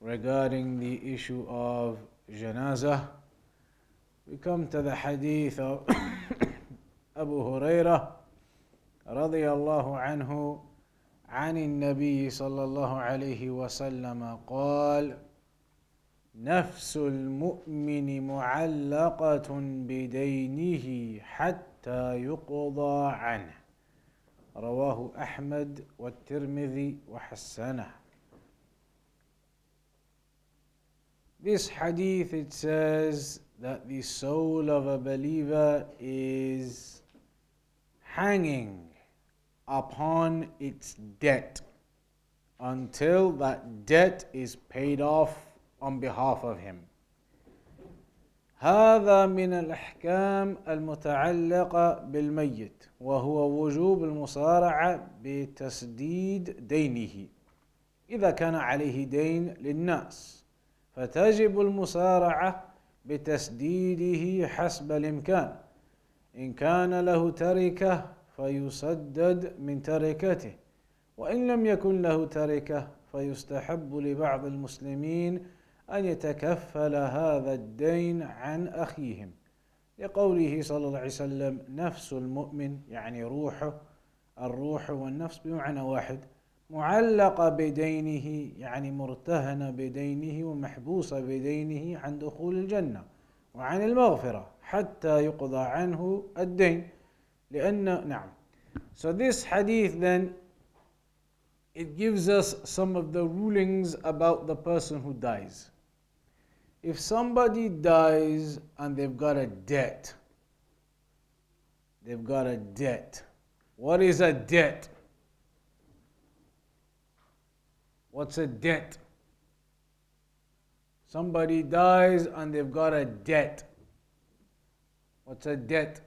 regarding the issue of janazah. We come to the hadith of Abu Hurairah رضي الله عنه عن النبي صلى الله عليه وسلم قال نفس المؤمن معلقة بدينه حتى يقضى عنه رواه أحمد والترمذي وحسنه This hadith it says that the soul of a believer is hanging upon its debt until that debt is paid off on behalf of him. هذا من الأحكام المتعلقة بالميت وهو وجوب المصارعة بتسديد دينه إذا كان عليه دين للناس فتجب المصارعة بتسديده حسب الإمكان. إن كان له تركة فيسدد من تركته وإن لم يكن له تركة فيستحب لبعض المسلمين أن يتكفل هذا الدين عن أخيهم. لقوله صلى الله عليه وسلم نفس المؤمن يعني روحه الروح والنفس بمعنى واحد. معلقة بدينه يعني مرتهنة بدينه ومحبوسة بدينه عن دخول الجنة وعن المغفرة حتى يقضى عنه الدين لأن نعم So this hadith then it gives us some of the rulings about the person who dies. If somebody dies and they've got a debt, they've got a debt. What is a debt? What's a debt? Somebody dies and they've got a debt. What's a debt?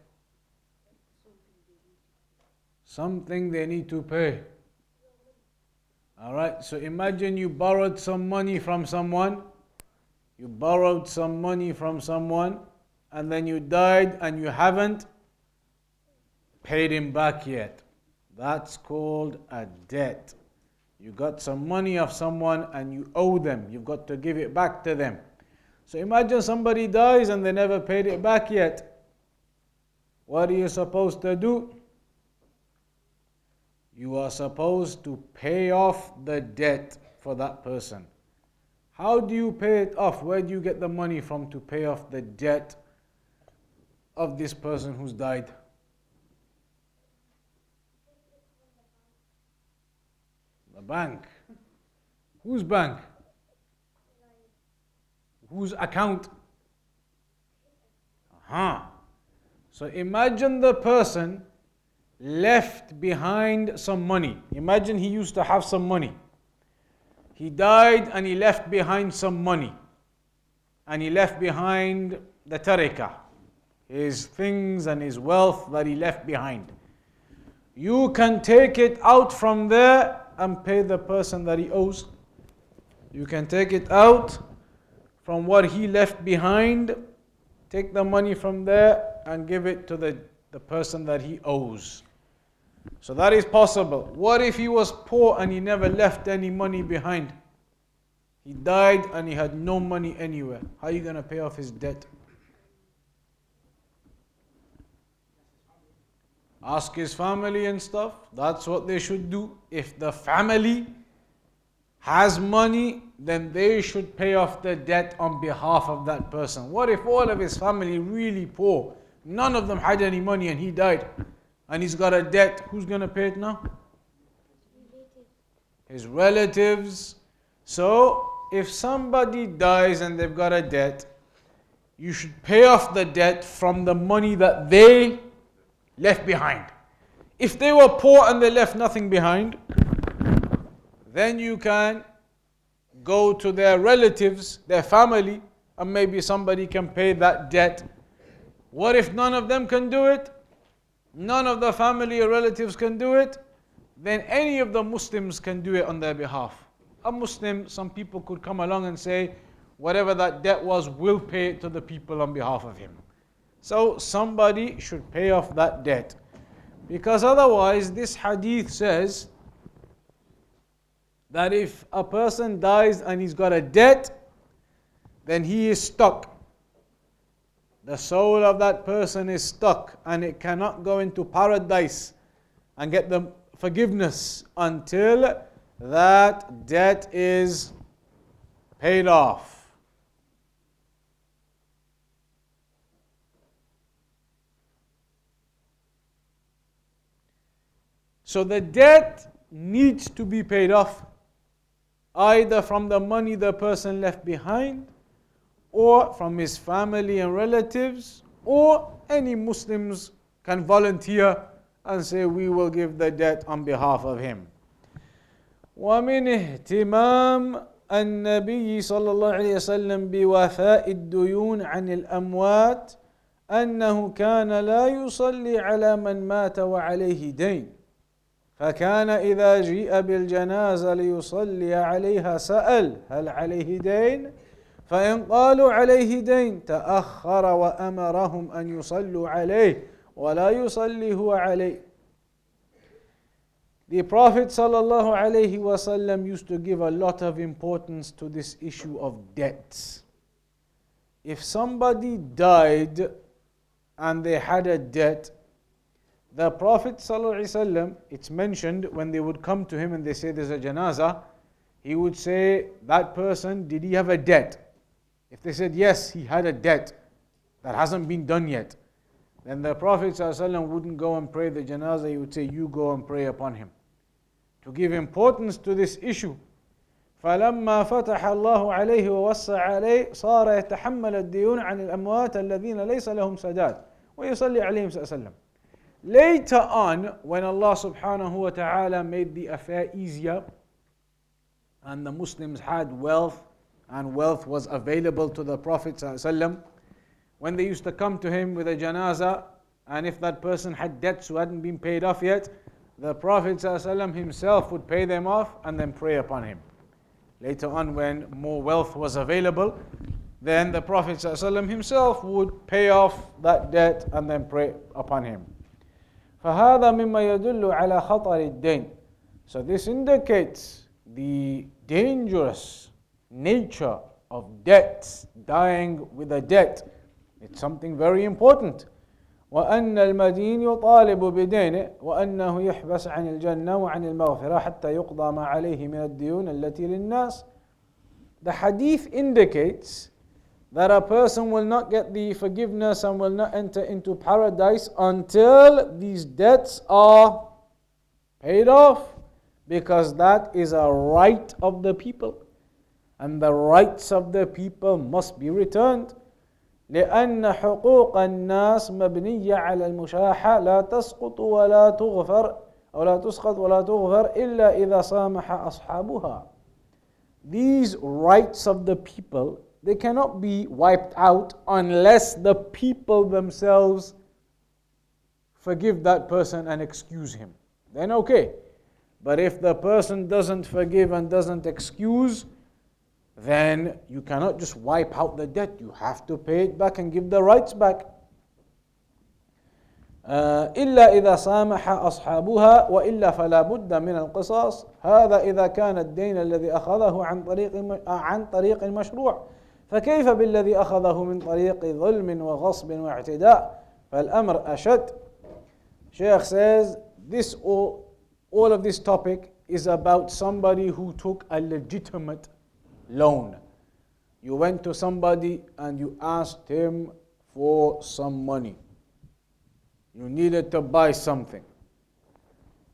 Something they need to pay. All right, so imagine you borrowed some money from someone. You borrowed some money from someone, and then you died and you haven't paid him back yet. That's called a debt. You got some money of someone and you owe them. You've got to give it back to them. So imagine somebody dies and they never paid it back yet. What are you supposed to do? You are supposed to pay off the debt for that person. How do you pay it off? Where do you get the money from to pay off the debt of this person who's died? The bank. Whose bank? Whose account? Uh-huh. So imagine the person left behind some money. Imagine he used to have some money. He died and he left behind some money. And he left behind the tarika, his things and his wealth that he left behind. You can take it out from there and pay the person that he owes. You can take it out from what he left behind, take the money from there and give it to the, the person that he owes. So that is possible. What if he was poor and he never left any money behind? He died and he had no money anywhere. How are you going to pay off his debt? Ask his family and stuff. That's what they should do. If the family has money, then they should pay off the debt on behalf of that person. What if all of his family really poor? None of them had any money and he died and he's got a debt. Who's going to pay it now? His relatives. So, if somebody dies and they've got a debt, you should pay off the debt from the money that they left behind. If they were poor and they left nothing behind, then you can go to their relatives, their family, and maybe somebody can pay that debt. What if none of them can do it? None of the family or relatives can do it? Then any of the Muslims can do it on their behalf. A Muslim, some people could come along and say, whatever that debt was, we'll pay it to the people on behalf of him. So somebody should pay off that debt. Because otherwise, this hadith says that if a person dies and he's got a debt, then he is stuck. The soul of that person is stuck and it cannot go into paradise and get the forgiveness until that debt is paid off. So the debt needs to be paid off either from the money the person left behind or from his family and relatives or any Muslims can volunteer and say we will give the debt on behalf of him. ومن اهتمام النبي صلى الله عليه وسلم بوفاء الديون عن الاموات انه كان لا يصلي على من مات وعليه دين فكان إذا جيء بالجنازة ليصلي عليها سأل هل عليه دين؟ فإن قالوا عليه دين تأخر وأمرهم أن يصلوا عليه ولا يصلي هو عليه. The Prophet صلى الله عليه وسلم used to give a lot of importance to this issue of debts. If somebody died and they had a debt, the Prophet ﷺ, it's mentioned when they would come to him and they say there's a janazah, he would say, That person, did he have a debt? If they said yes, he had a debt that hasn't been done yet, then the Prophet ﷺ wouldn't go and pray the janazah, he would say, You go and pray upon him. To give importance to this issue. فلما فتح الله عليه ووسع عليه صار يتحمل الديون عن الأموات الذين ليس لهم سداد ويصلي عليهم صلى الله عليه وسلم Later on, when Allah subhanahu wa ta'ala made the affair easier and the Muslims had wealth and wealth was available to the Prophet when they used to come to him with a janazah and if that person had debts who hadn't been paid off yet, the Prophet himself would pay them off and then pray upon him. Later on, when more wealth was available, then the Prophet himself would pay off that debt and then pray upon him. فهذا مما يدل على خطر الدين. So this indicates the dangerous nature of debts, dying with a debt. It's something very important. وأن المدين يطالب بدينه وأنه يحبس عن الجنة وعن المغفرة حتى يقضى ما عليه من الديون التي للناس. The hadith indicates that a person will not get the forgiveness and will not enter into paradise until these debts are paid off because that is a right of the people and the rights of the people must be returned لأن حقوق الناس مبنية على المشاحة لا تسقط ولا تغفر أو لا تسقط ولا تغفر إلا إذا سامح أصحابها These rights of the people they cannot be wiped out unless the people themselves forgive that person and excuse him. Then okay. But if the person doesn't forgive and doesn't excuse, then you cannot just wipe out the debt. You have to pay it back and give the rights back. إلا إذا سامح أصحابها وإلا فلا بد من القصاص هذا إذا كان الدين الذي أخذه عن طريق عن طريق المشروع فكيف بالذي أخذه من طريق ظلم وغصب واعتداء فالأمر أشد Sheikh says this all, all of this topic is about somebody who took a legitimate loan. You went to somebody and you asked him for some money. You needed to buy something.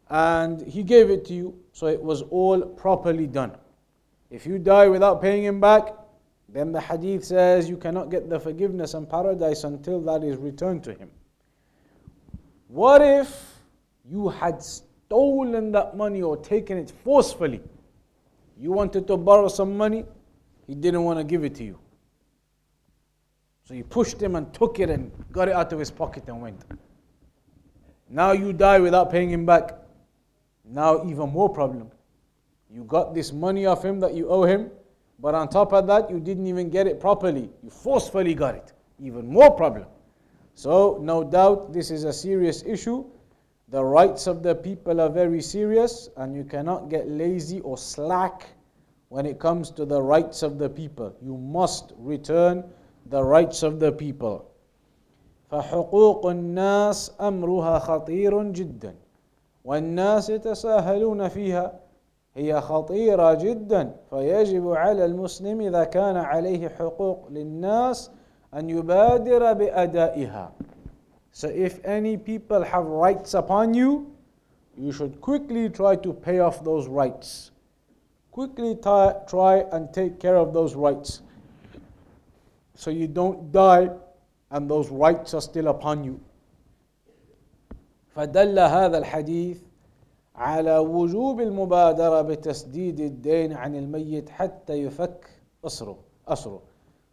And he gave it to you, so it was all properly done. If you die without paying him back, then the hadith says you cannot get the forgiveness and paradise until that is returned to him. What if you had stolen that money or taken it forcefully? You wanted to borrow some money, he didn't want to give it to you. So you pushed him and took it and got it out of his pocket and went. Now you die without paying him back. Now, even more problem. You got this money off him that you owe him, but on top of that, you didn't even get it properly. You forcefully got it. Even more problem. So, no doubt, this is a serious issue. The rights of the people are very serious, and you cannot get lazy or slack when it comes to the rights of the people. You must return the rights of the people. فحقوق الناس أمرها خطير جدا والناس يتساهلون فيها هي خطيرة جدا فيجب على المسلم إذا كان عليه حقوق للناس أن يبادر بأدائها So if any people have rights upon you, you should quickly try to pay off those rights. Quickly try and take care of those rights. So you don't die and those rights are still upon you. فدل هذا الحديث على وجوب المبادرة بتسديد الدين عن الميت حتى يفك أسره أسره.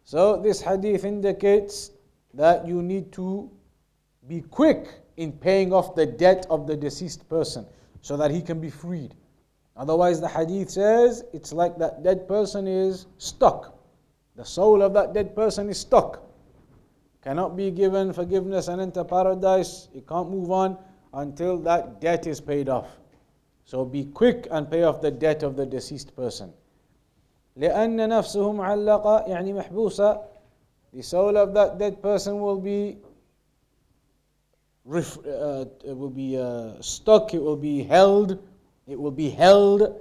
So this hadith indicates that you need to be quick in paying off the debt of the deceased person so that he can be freed. Otherwise, the hadith says it's like that dead person is stuck. The soul of that dead person is stuck. Cannot be given forgiveness and enter paradise. He can't move on until that debt is paid off. So be quick and pay off the debt of the deceased person. لأن نفسه معلقة يعني محبوسة The soul of that dead person will be uh, it will be uh, stuck, it will be held, it will be held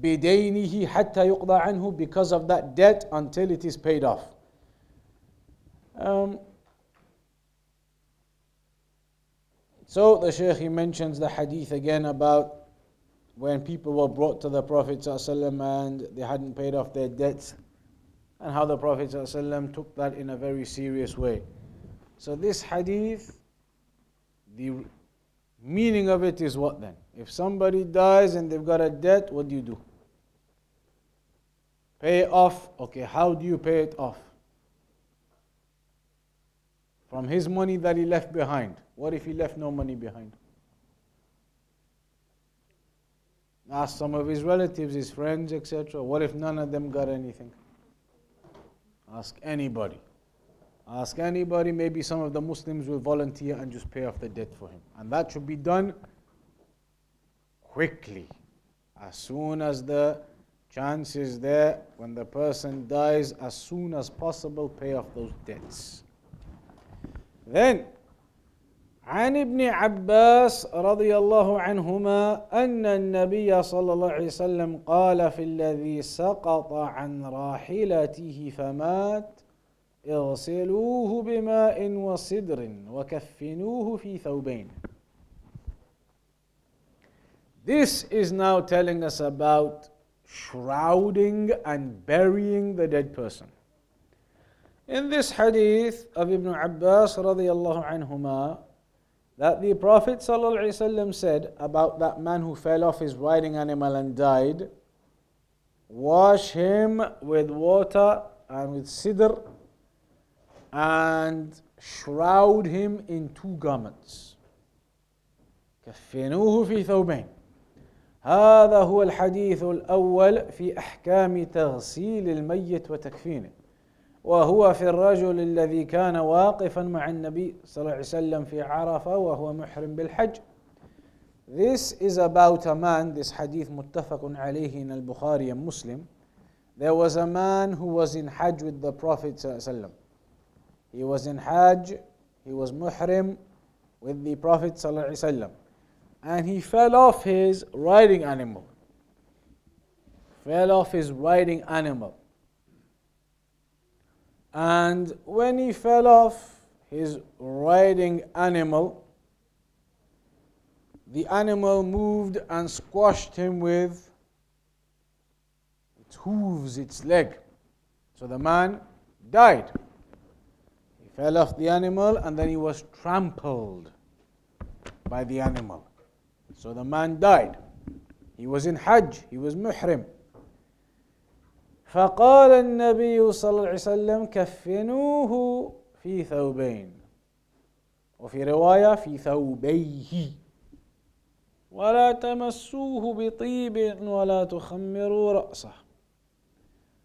بدينه حتى يقضى عنه because of that debt until it is paid off. Um, so the Shaykh he mentions the hadith again about when people were brought to the Prophet ﷺ and they hadn't paid off their debts and how the Prophet ﷺ took that in a very serious way. So this hadith, the meaning of it is what then? If somebody dies and they've got a debt, what do you do? Pay off. Okay, how do you pay it off? From his money that he left behind. What if he left no money behind? Ask some of his relatives, his friends, etc. What if none of them got anything? Ask anybody. Ask anybody, maybe some of the Muslims will volunteer and just pay off the debt for him. And that should be done quickly. As soon as the chance is there, when the person dies, as soon as possible, pay off those debts. Then, عن ابن عباس رضي الله عنهما أن النبي صلى الله عليه وسلم قال في الذي سقط عن راحلته فمات اغسلوه بماء وصدر وكفنوه في ثوبين This is now telling us about shrouding and burying the dead person. In this hadith of Ibn Abbas radiallahu anhuma, that the Prophet ﷺ said about that man who fell off his riding animal and died, wash him with water and with sidr and shroud him in two garments كفنوه في ثوبين هذا هو الحديث الأول في أحكام تغسيل الميت وتكفينه وهو في الرجل الذي كان واقفا مع النبي صلى الله عليه وسلم في عرفة وهو محرم بالحج This is about a man, this hadith متفق عليه in al-Bukhari and Muslim. There was a man who was in Hajj with the Prophet صلى الله عليه وسلم. He was in Hajj, he was muhrim with the Prophet ﷺ, and he fell off his riding animal. Fell off his riding animal. And when he fell off his riding animal, the animal moved and squashed him with its hooves, its leg. So the man died. He fell off the animal and then he was trampled by the animal. So the man died. He was in Hajj, he was Muhrim. فقال النبي صلى الله عليه وسلم كفنوه في ثوبين وفي رواية في ثوبيه ولا تمسوه بطيب ولا تخمروا رأسه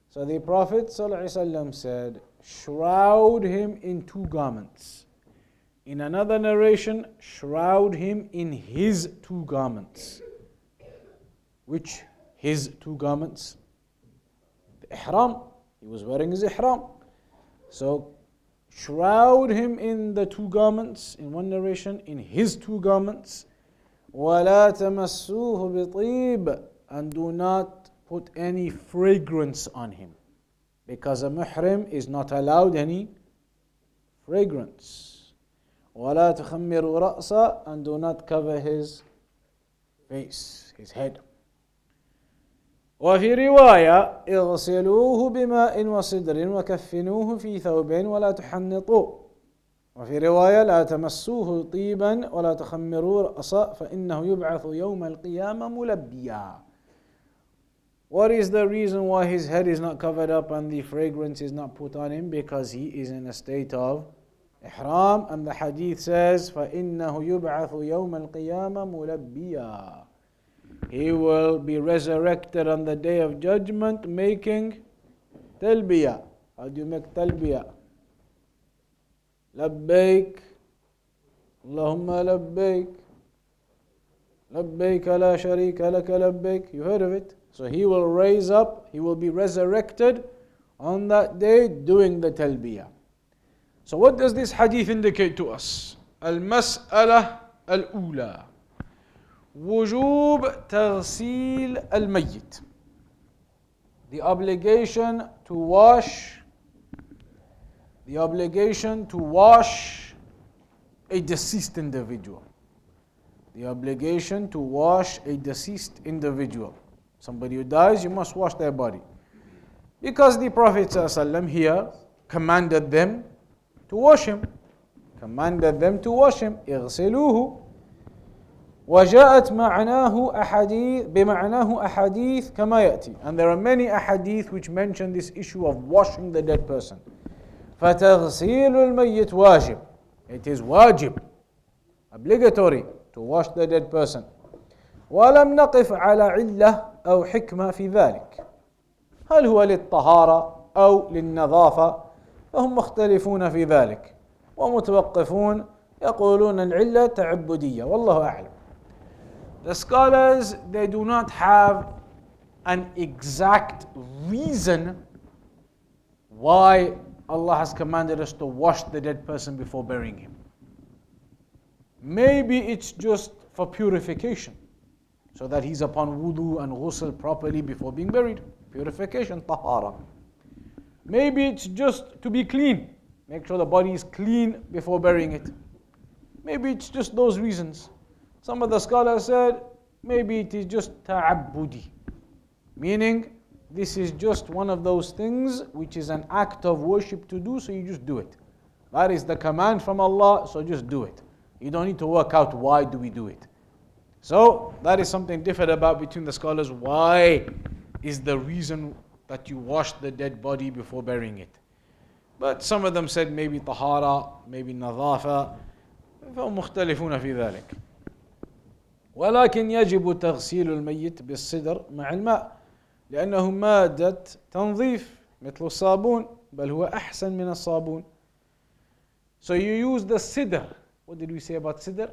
So the Prophet ﷺ said, shroud him in two garments. In another narration, shroud him in his two garments. Which his two garments? The ihram. He was wearing his ihram. So shroud him in the two garments, in one narration, in his two garments. وَلَا تَمَسُّوهُ بِطِيبٍ And do not put any fragrance on him because a muhrim is not allowed any fragrance ولا تخمروا رأسه and do not cover his face his head وفي رواية اغسلوه بماء وصدر وكفنوه في ثوبين ولا تحنطوا وفي رواية لا تمسوه طيبا ولا تخمروا رأسه فإنه يبعث يوم القيامة ملبيا. What is the reason why his head is not covered up and the fragrance is not put on him? Because he is in a state of ihram, and the hadith says, فَإِنَّهُ يُبْعَثُ يَوْمَ الْقِيَامَةِ مُلَبِّيًا. He will be resurrected on the day of judgment making talbiya. How do you make talbiya? لبيك اللهم لبيك لبيك لا شريك لك لبيك You heard of it? So he will raise up, he will be resurrected on that day doing the talbiyah. So what does this hadith indicate to us? المسألة الأولى وجوب تغسيل الميت the obligation to wash the obligation to wash a deceased individual the obligation to wash a deceased individual Somebody who dies, you must wash their body. Because the Prophet ﷺ here commanded them to wash him. Commanded them to wash him. اغسلوه وجاءت معناه أحاديث بمعناه أحاديث كما يأتي. And there are many ahadith which mention this issue of washing the dead person. فتغسيل الميت واجب. It is wajib obligatory to wash the dead person. ولم نقف على علة أو حكمة في ذلك. هل هو للطهارة أو للنظافة؟ فهم مختلفون في ذلك. ومتوقفون يقولون العلة تعبدية. والله أعلم. The scholars they do not have an exact reason why Allah has commanded us to wash the dead person before burying him. Maybe it's just for purification. so that he's upon wudu and ghusl properly before being buried. Purification, tahara. Maybe it's just to be clean. Make sure the body is clean before burying it. Maybe it's just those reasons. Some of the scholars said maybe it is just ta'abbudi, meaning this is just one of those things which is an act of worship to do, so you just do it. That is the command from Allah, so just do it. You don't need to work out why do we do it. So that is something different about between the scholars. Why is the reason that you wash the dead body before burying it? But some of them said maybe tahara, maybe nadhafa. فهم مختلفون في ذلك. ولكن يجب تغسيل الميت بالصدر مع الماء لأنه مادة تنظيف مثل الصابون بل هو أحسن من الصابون. So you use the sidr. What did we say about sidr?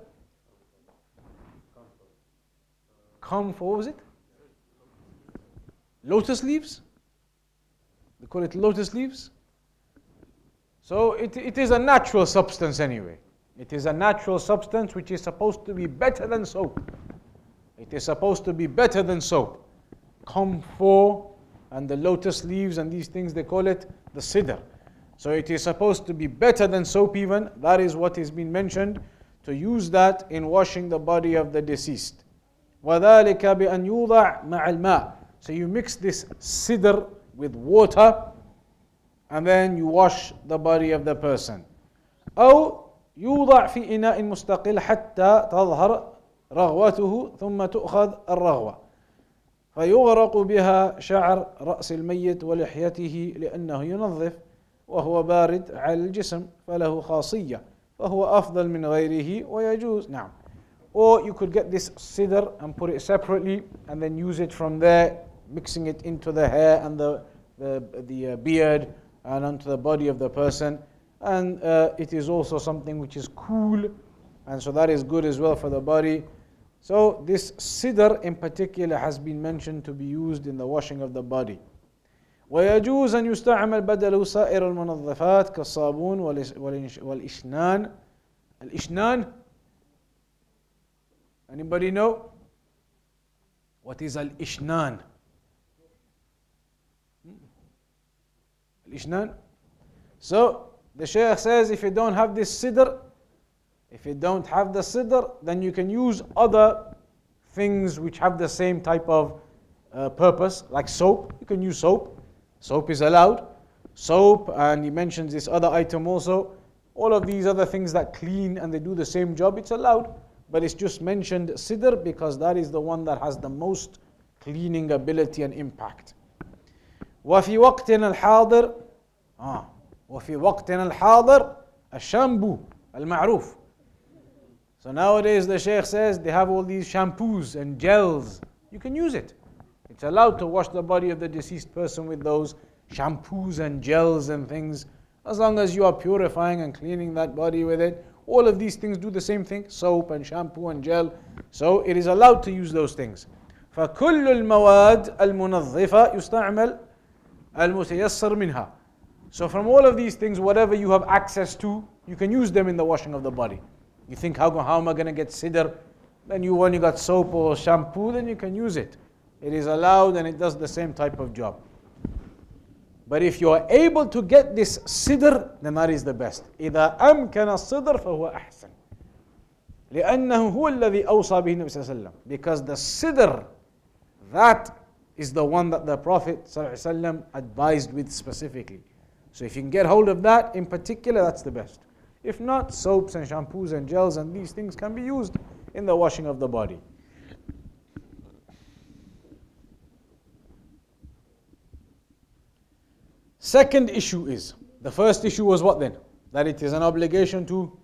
come for what was it? Lotus leaves? They call it lotus leaves. So it, it is a natural substance anyway. It is a natural substance which is supposed to be better than soap. It is supposed to be better than soap. Comfort and the lotus leaves and these things, they call it the sidr. So it is supposed to be better than soap even. That is what is being mentioned to use that in washing the body of the deceased. وذلك بأن يوضع مع الماء so you mix this sidr with water and then you wash the body of the person أو يوضع في إناء مستقل حتى تظهر رغوته ثم تؤخذ الرغوة فيغرق بها شعر رأس الميت ولحيته لأنه ينظف وهو بارد على الجسم فله خاصية فهو أفضل من غيره ويجوز نعم or you could get this sidr and put it separately and then use it from there mixing it into the hair and the, the, the uh, beard and onto the body of the person and uh, it is also something which is cool and so that is good as well for the body so this sidr in particular has been mentioned to be used in the washing of the body ويجوز أن يستعمل بدل سائر المنظفات كالصابون والإشنان الإشنان Anybody know? What is al-ishnan? Al-ishnan? So, the Shaykh says if you don't have this sidr, if you don't have the sidr, then you can use other things which have the same type of uh, purpose, like soap. You can use soap. Soap is allowed. Soap, and he mentions this other item also. All of these other things that clean and they do the same job, it's allowed. But it's just mentioned sidr because that is the one that has the most cleaning ability and impact. وفي وقتنا الحاضر آه وفي وقتنا الحاضر الشامبو المعروف so nowadays the Sheikh says they have all these shampoos and gels. You can use it. It's allowed to wash the body of the deceased person with those shampoos and gels and things. As long as you are purifying and cleaning that body with it. All of these things do the same thing soap and shampoo and gel. So it is allowed to use those things. فكل المواد المنظفة يستعمل المتيسر منها. So from all of these things, whatever you have access to, you can use them in the washing of the body. You think, how, how am I going to get sidr? Then you only got soap or shampoo, then you can use it. It is allowed and it does the same type of job. But if you are able to get this sidr, then that is the best. إذا أمكن الصدر فهو أحسن. لأنه هو الذي أوصى به النبي صلى الله عليه وسلم. Because the sidr, that is the one that the Prophet ﷺ advised with specifically. So if you can get hold of that in particular, that's the best. If not, soaps and shampoos and gels and these things can be used in the washing of the body. Second issue is the first issue was what then? That it is an obligation to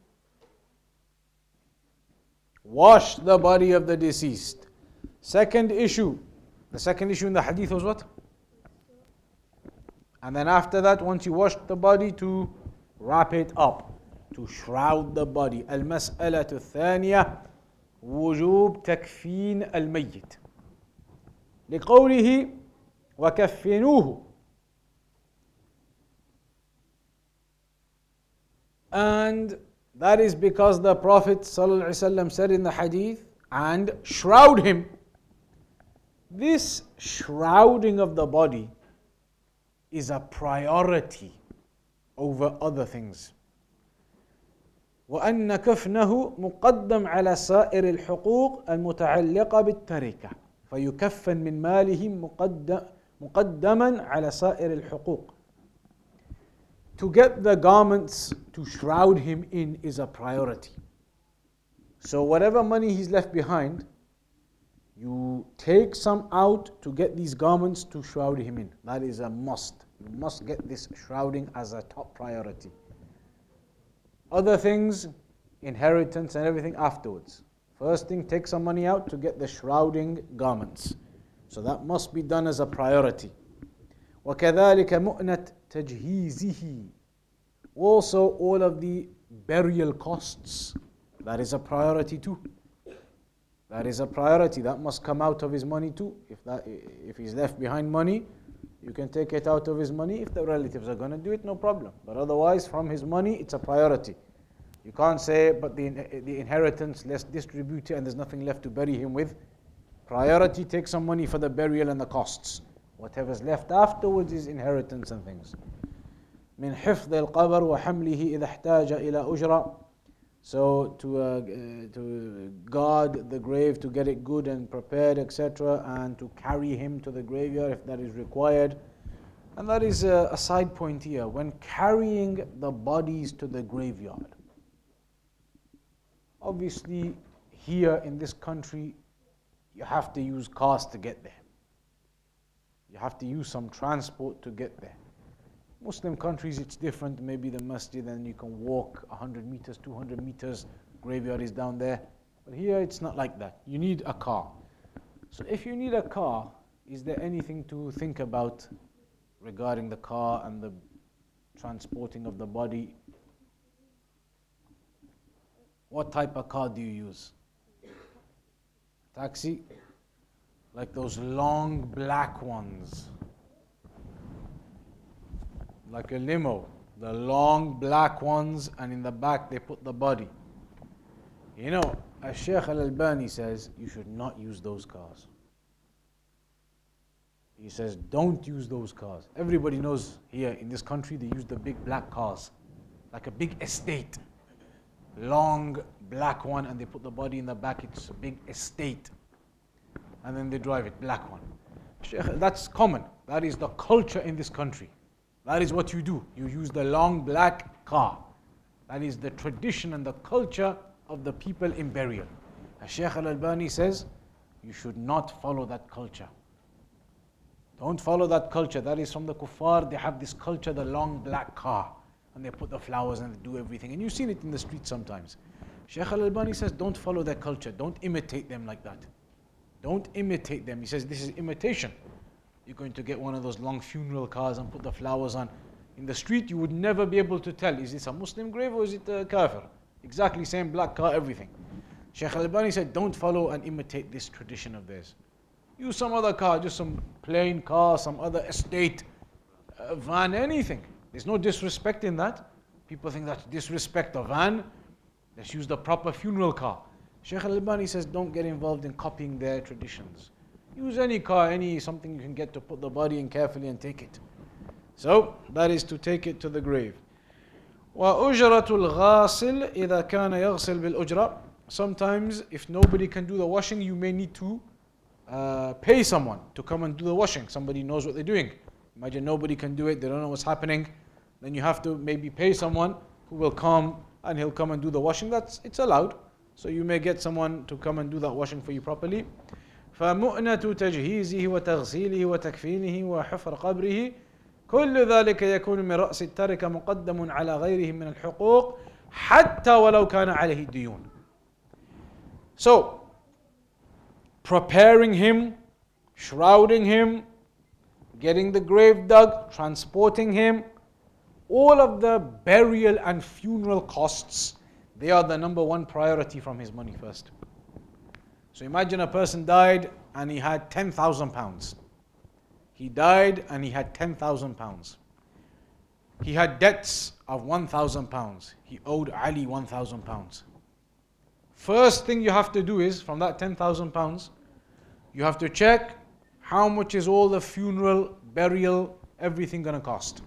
wash the body of the deceased. Second issue, the second issue in the hadith was what? And then after that, once you washed the body, to wrap it up to shroud the body المسألة الثانية وجوب تكفين الميت لقوله وكفنوه and that is because the Prophet ﷺ said in the hadith and shroud him this shrouding of the body is a priority over other things وأن كفنه مقدم على سائر الحقوق المتعلقة بالتركة فيكفن من ماله مقدما على سائر الحقوق To get the garments to shroud him in is a priority. So whatever money he's left behind, you take some out to get these garments to shroud him in. That is a must. You must get this shrouding as a top priority. Other things, inheritance and everything afterwards. First thing, take some money out to get the shrouding garments. So that must be done as a priority. وكذلك مؤنة تجهيزه Also all of the burial costs. That is a priority too. That is a priority. That must come out of his money too. If that if he's left behind money, you can take it out of his money. If the relatives are going to do it, no problem. But otherwise, from his money, it's a priority. You can't say, but the, the inheritance, let's distribute it and there's nothing left to bury him with. Priority, take some money for the burial and the costs. Whatever's left afterwards is inheritance and things. من حفظ القبر وحمله إذا احتاج إلى أجرة so to, uh, to guard the grave, to get it good and prepared, etc., and to carry him to the graveyard if that is required. And that is a, a side point here. When carrying the bodies to the graveyard, obviously, here in this country, you have to use cars to get there. You have to use some transport to get there. Muslim countries, it's different. Maybe the masjid, and you can walk 100 meters, 200 meters. Graveyard is down there. But here, it's not like that. You need a car. So, if you need a car, is there anything to think about regarding the car and the transporting of the body? What type of car do you use? Taxi? Like those long black ones. Like a limo. The long black ones, and in the back they put the body. You know, as Sheikh Al Albani says, you should not use those cars. He says, don't use those cars. Everybody knows here in this country they use the big black cars, like a big estate. Long black one, and they put the body in the back, it's a big estate. And then they drive it, black one. That's common. That is the culture in this country. That is what you do. You use the long black car. That is the tradition and the culture of the people in burial. As Shaykh Al Albani says, you should not follow that culture. Don't follow that culture. That is from the kuffar. They have this culture, the long black car. And they put the flowers and they do everything. And you've seen it in the street sometimes. Shaykh Al Albani says, don't follow their culture. Don't imitate them like that. Don't imitate them. He says, this is imitation. You're going to get one of those long funeral cars and put the flowers on. In the street, you would never be able to tell is this a Muslim grave or is it a kafir? Exactly same black car, everything. Shaykh Al Albani said, don't follow and imitate this tradition of theirs. Use some other car, just some plain car, some other estate, van, anything. There's no disrespect in that. People think that's disrespect of van. Let's use the proper funeral car. Sheikh Al Albani says, don't get involved in copying their traditions. Use any car, any something you can get to put the body in carefully and take it. So that is to take it to the grave. وأجرة الغاسل إذا كان يغسل بالأجرة Sometimes if nobody can do the washing you may need to uh, pay someone to come and do the washing. Somebody knows what they're doing. Imagine nobody can do it, they don't know what's happening. Then you have to maybe pay someone who will come and he'll come and do the washing. That's it's allowed. So you may get someone to come and do that washing for you properly. فمؤنة تجهيزه وتغسيله وتكفينه وحفر قبره كل ذلك يكون من رأس التركة مقدم على غيره من الحقوق حتى ولو كان عليه الديون. So preparing him, shrouding him, getting the grave dug, transporting him, all of the burial and funeral costs, they are the number one priority from his money first. So imagine a person died and he had 10,000 pounds. He died and he had 10,000 pounds. He had debts of 1,000 pounds. He owed Ali 1,000 pounds. First thing you have to do is from that 10,000 pounds, you have to check how much is all the funeral, burial, everything going to cost.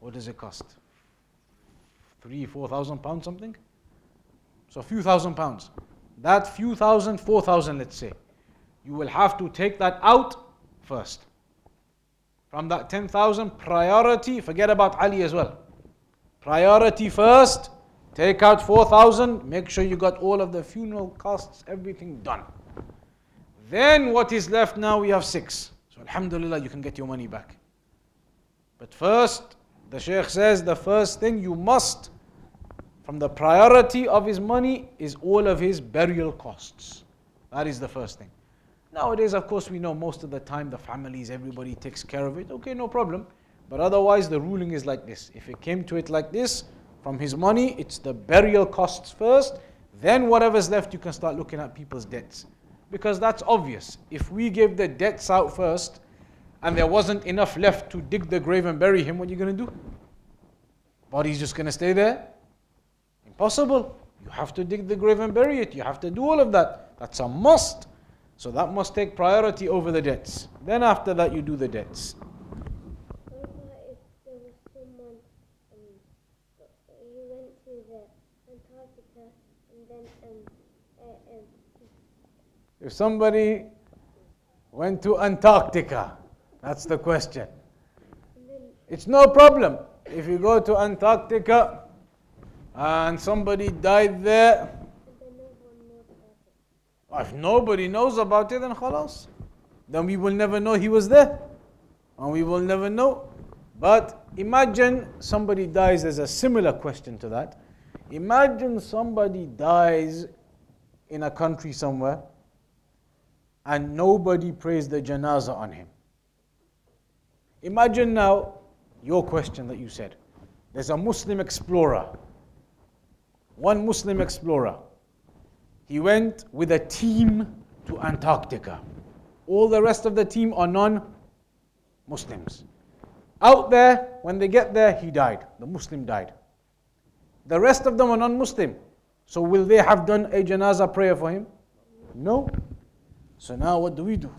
What does it cost? Three, four thousand pounds something? So a few thousand pounds. That few thousand, four thousand, let's say. You will have to take that out first. From that 10,000, priority, forget about Ali as well. Priority first, take out 4,000, make sure you got all of the funeral costs, everything done. Then what is left now? We have six. So Alhamdulillah, you can get your money back. But first, the Shaykh says the first thing you must, from the priority of his money, is all of his burial costs. That is the first thing. Nowadays, of course, we know most of the time the families, everybody takes care of it. Okay, no problem. But otherwise, the ruling is like this. If it came to it like this, from his money, it's the burial costs first. Then whatever's left, you can start looking at people's debts because that's obvious. If we give the debts out first and there wasn't enough left to dig the grave and bury him, what are you going to do? Body's just going to stay there? Impossible. You have to dig the grave and bury it. You have to do all of that. That's a must. So that must take priority over the debts. Then after that, you do the debts. If somebody went to Antarctica, that's the question. It's no problem. If you go to Antarctica and somebody died there, if nobody knows about it, then khalas. Then we will never know he was there. And we will never know. But imagine somebody dies, there's a similar question to that. Imagine somebody dies in a country somewhere and nobody prays the janazah on him. Imagine now your question that you said. There's a Muslim explorer, one Muslim explorer. He went with a team to Antarctica. All the rest of the team are non Muslims. Out there, when they get there, he died. The Muslim died. The rest of them are non Muslim. So, will they have done a janazah prayer for him? No. So, now what do we do?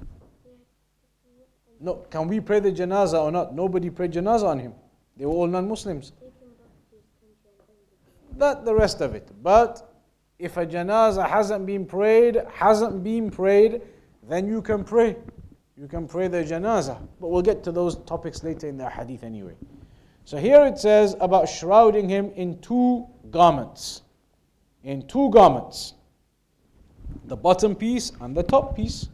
No, can we pray the janazah or not? Nobody prayed janazah on him. They were all non Muslims. That the rest of it. But if a janazah hasn't been prayed, hasn't been prayed, then you can pray. You can pray the janazah. But we'll get to those topics later in the hadith anyway. So here it says about shrouding him in two garments. In two garments. The bottom piece and the top piece.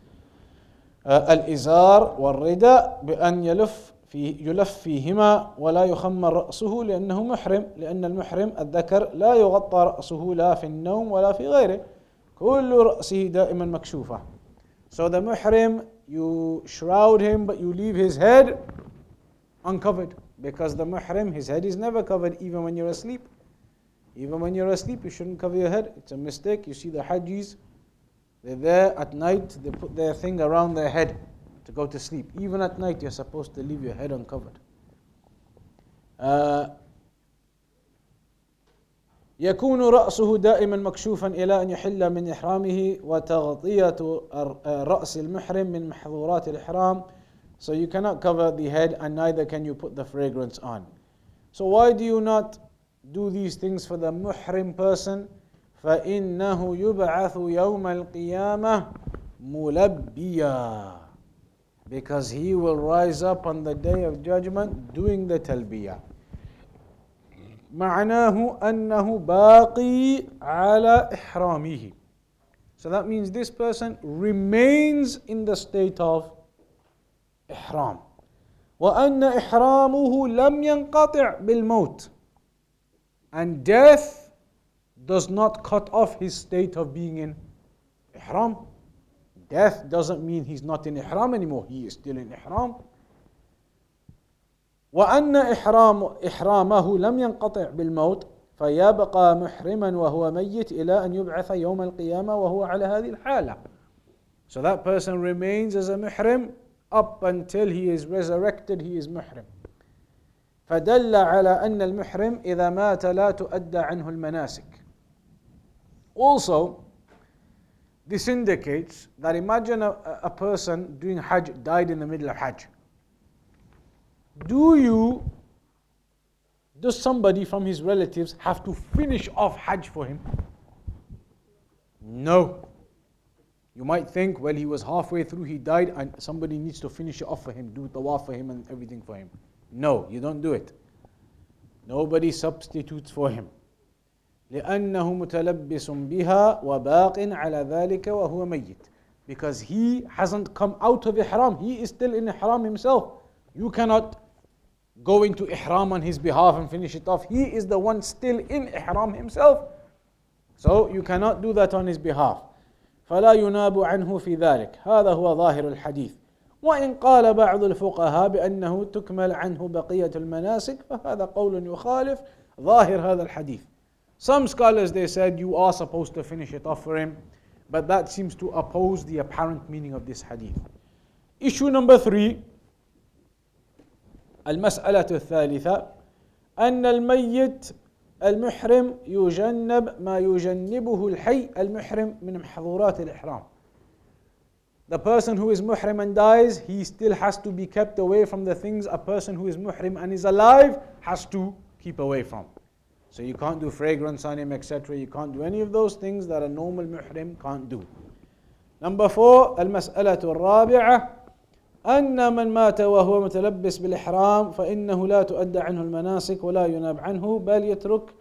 الإزار والرداء بأن يلف في يلف فيهما ولا يخمر رأسه لأنه محرم لأن المحرم الذكر لا يغطى رأسه لا في النوم ولا في غيره كل رأسه دائما مكشوفة So the muhrim, you shroud him but you leave his head uncovered because the muhrim, his head is never covered even when you're asleep. Even when you're asleep, you shouldn't cover your head. It's a mistake. You see the hajis, they're there at night, they put their thing around their head to go to sleep. Even at night, you're supposed to leave your head uncovered. Uh, يكون رأسه دائما مكشوفا إلى أن يحل من إحرامه وتغطية رأس المحرم من محظورات الإحرام So you cannot cover the head and neither can you put the fragrance on. So why do you not do these things for the muhrim person? فإنه يبعث يوم القيامة ملبيا because he will rise up on the day of judgment doing the talbiyah. معناه أنه باقي على إحرامه. So that means this person remains in the state of إحرام. وأن إحرامه لم ينقطع بالموت. And death does not cut off his state of being in ihram. Death doesn't mean he's not in ihram anymore, he is still in ihram. وأن إحرام إحرامه لم ينقطع بالموت فيبقى محرما وهو ميت إلى أن يبعث يوم القيامة وهو على هذه الحالة. So that person remains as a muhrim up until he is resurrected, he is muhrim. فدل على أن المحرم إذا مات لا تؤدى عنه المناسك. Also, this indicates that imagine a, a person doing Hajj died in the middle of Hajj. Do you, does somebody from his relatives have to finish off Hajj for him? No. You might think, well, he was halfway through, he died, and somebody needs to finish it off for him, do tawaf for him, and everything for him. No, you don't do it. Nobody substitutes for him. لأنه متلبس بها وباق على ذلك وهو ميت because he hasn't come out of ihram he is still in ihram himself you cannot go into ihram on his behalf and finish it off he is the one still in ihram himself so you cannot do that on his behalf فلا يناب عنه في ذلك هذا هو ظاهر الحديث وإن قال بعض الفقهاء بأنه تكمل عنه بقية المناسك فهذا قول يخالف ظاهر هذا الحديث Some scholars they said you are supposed to finish it off for him, but that seems to oppose the apparent meaning of this hadith. Issue number three المسألة الثالثة أن الميت المحرم يجنب ما يجنبه الحي المحرم من محظورات الإحرام. The person who is muhrim and dies, he still has to be kept away from the things a person who is muhrim and is alive has to keep away from. So you can't do fragrance on him, etc. You can't do any of those things that a normal muhrim can't do. Number four, المسألة الرابعة أن من مات وهو متلبس بالإحرام فإنه لا تؤدى عنه المناسك ولا يناب عنه بل يترك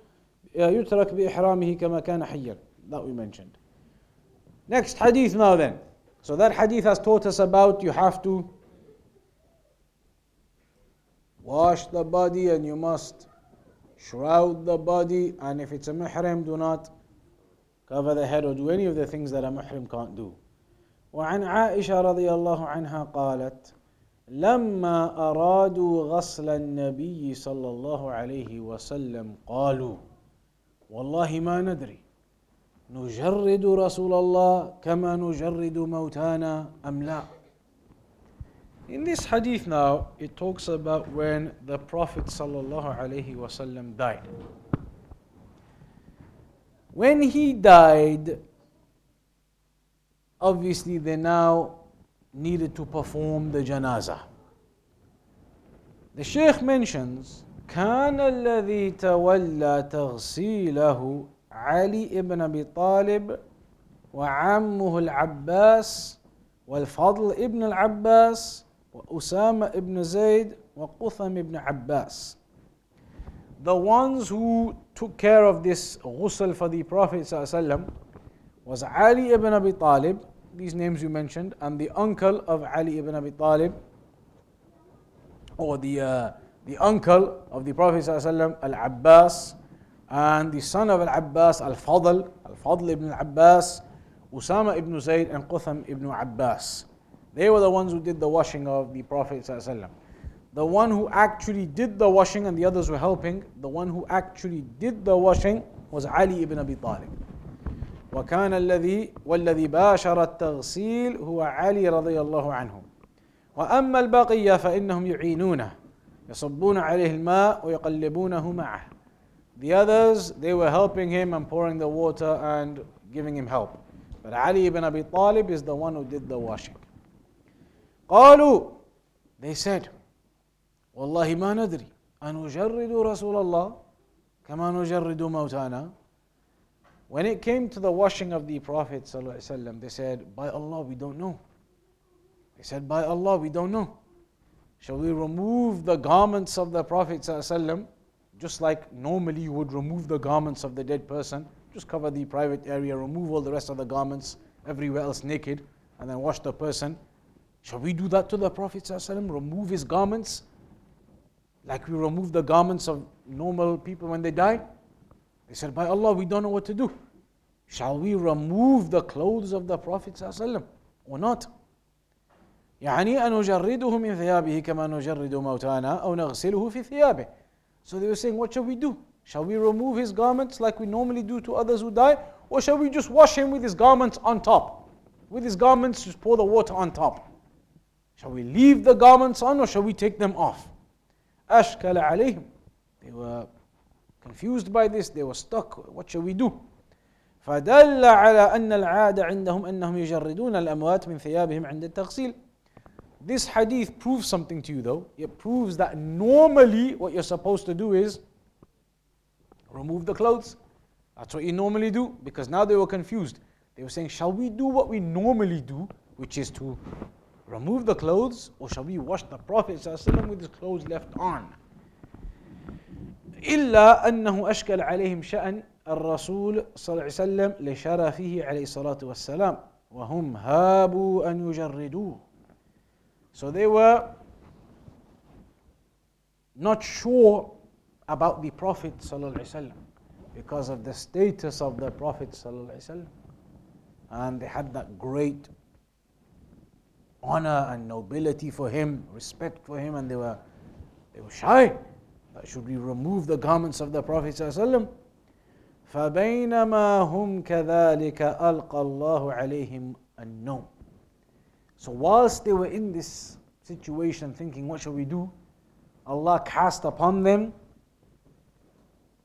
يترك بإحرامه كما كان حيا. That we mentioned. Next hadith now then. So that hadith has taught us about you have to wash the body and you must shroud the body and if it's a muhrim do not cover the head or do any of the things that a muhrim can't do. وعن عائشة رضي الله عنها قالت لما أرادوا غسل النبي صلى الله عليه وسلم قالوا والله ما ندري نجرد رسول الله كما نجرد موتانا أم لا؟ In this hadith now, it talks about when the Prophet ﷺ died. When he died, obviously they now needed to perform the janazah. The Shaykh mentions كان الذي تولى تغسيله علي بن ابي طالب وعمه العباس والفضل ابن العباس وأسامة ابن زيد وقثم ابن عباس The ones who took care of this ghusl for the Prophet ﷺ was Ali ibn Abi Talib, these names you mentioned, and the uncle of Ali ibn Abi Talib, or the, uh, the uncle of the Prophet ﷺ, Al Abbas, and the son of Al Abbas, Al Fadl, Al Fadl ibn Al Abbas, Usama ibn Zayd, and Qutham ibn Abbas. They were the ones who did the washing of the Prophet. ﷺ. The one who actually did the washing and the others were helping, the one who actually did the washing was Ali ibn Abi Talib. وكان الذي والذي باشر التغسيل هو علي رضي الله عنه وأما البقية فإنهم يعينونه يصبون عليه الماء ويقلبونه معه The others, they were helping him and pouring the water and giving him help. But Ali ibn Abi Talib is the one who did the washing. قالوا they said والله ما ندري أنجرد رسول الله كما نجرد موتانا When it came to the washing of the Prophet ﷺ, they said, By Allah, we don't know. They said, By Allah, we don't know. Shall we remove the garments of the Prophet ﷺ, just like normally you would remove the garments of the dead person? Just cover the private area, remove all the rest of the garments, everywhere else naked, and then wash the person. Shall we do that to the Prophet ﷺ? Remove his garments like we remove the garments of normal people when they die? They said, By Allah, we don't know what to do. Shall we remove the clothes of the Prophet ﷺ or not? يعني أن نجرده من ثيابه كما نجرد موتانا أو نغسله في ثيابه. So they were saying, what shall we do? Shall we remove his garments like we normally do to others who die? Or shall we just wash him with his garments on top? With his garments, just pour the water on top. Shall we leave the garments on or shall we take them off? أشكل عليهم. They were confused by this, they were stuck. What shall we do? فدل على أن العادة عندهم أنهم يجردون الأموات من ثيابهم عند التغسيل. This hadith proves something to you though. It proves that normally what you're supposed to do is remove the clothes. That's what you normally do because now they were confused. They were saying, Shall we do what we normally do, which is to remove the clothes or shall we wash the Prophet ﷺ with his clothes left on? إلا أنه أشكل عليهم شأن الرسول صلى الله عليه وسلم لشرفه عليه الصلاة والسلام وهم هابوا أن يجردوه So they were not sure about the Prophet صلى الله عليه وسلم because of the status of the Prophet صلى الله عليه وسلم and they had that great honor and nobility for him, respect for him, and they were they were shy. Should we remove the garments of the Prophet ﷺ? فبينما هم كذلك ألقى الله عليهم النوم. So whilst they were in this situation thinking, what shall we do? Allah cast upon them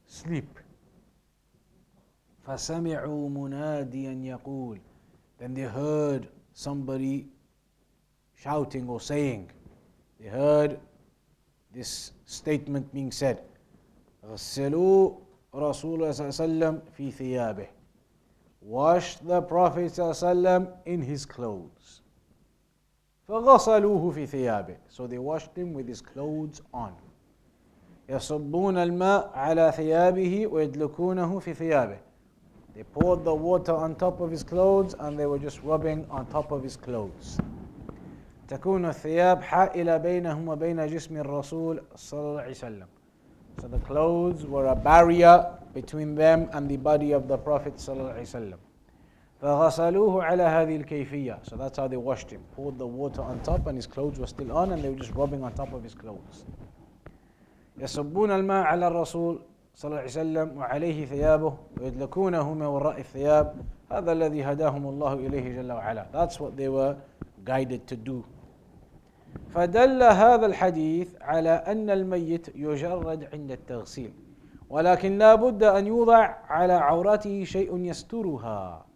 sleep. فسمعوا مناديا يقول Then they heard somebody shouting or saying. They heard this statement being said. غسلوا رسول الله صلى الله عليه وسلم في ثيابه. Wash the Prophet صلى الله عليه وسلم in his clothes. فغسلوه في ثيابه. So they washed him with his clothes on. يصبون الماء على ثيابه ويدلكونه في ثيابه. They poured the water on top of his clothes and they were just rubbing on top of his clothes. تكون الثياب حائلة بينهم وبين جسم الرسول صلى الله عليه وسلم. So the clothes were a barrier between them and the body of the Prophet صلى الله عليه وسلم. فغسلوه على هذه الكيفية. So that's how they washed him. Poured the water on top and his clothes were still on and they were just rubbing on top of his clothes. يصبون الماء على الرسول صلى الله عليه وسلم وعليه ثيابه ويدلكونه من وراء الثياب هذا الذي هداهم الله إليه جل وعلا That's what they were guided to do فدل هذا الحديث على أن الميت يجرد عند التغسيل ولكن لا بد أن يوضع على عورته شيء يسترها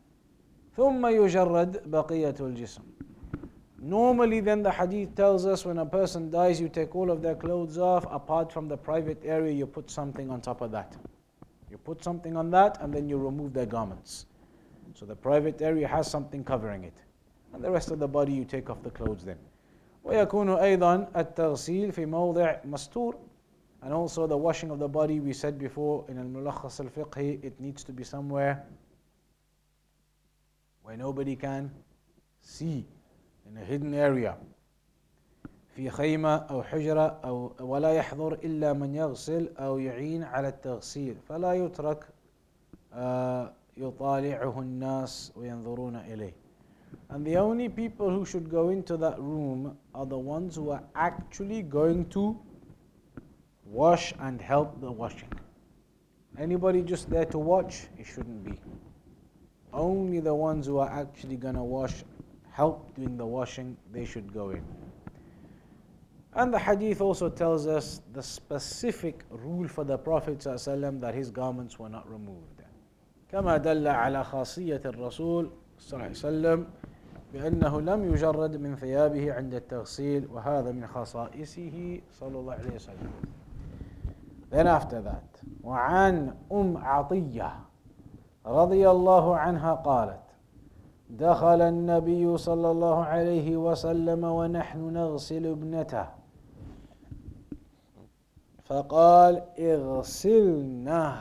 ثم يجرد بقية الجسم Normally, then the hadith tells us when a person dies, you take all of their clothes off. Apart from the private area, you put something on top of that. You put something on that, and then you remove their garments. So the private area has something covering it. And the rest of the body, you take off the clothes then. ويكون أيضا التغسيل في موضع مستور. And also the washing of the body we said before in الملخص الفقهي it needs to be somewhere where nobody can see in a hidden area. في خيمة أو حجرة أو ولا يحضر إلا من يغسل أو يعين على التغسيل. فلا يترك يطالعه الناس وينظرون إليه. And the only people who should go into that room are the ones who are actually going to wash and help the washing. Anybody just there to watch, it shouldn't be. Only the ones who are actually going to wash help doing the washing, they should go in. And the hadith also tells us the specific rule for the Prophet ﷺ that his garments were not removed. كما دل على خاصية الرسول صلى الله عليه وسلم بأنه لم يجرد من ثيابه عند التغسيل وهذا من خصائصه صلى الله عليه وسلم. Then after that وعن أم عطية رضي الله عنها قالت دخل النبي صلى الله عليه وسلم ونحن نغسل ابنته فقال اغسلنها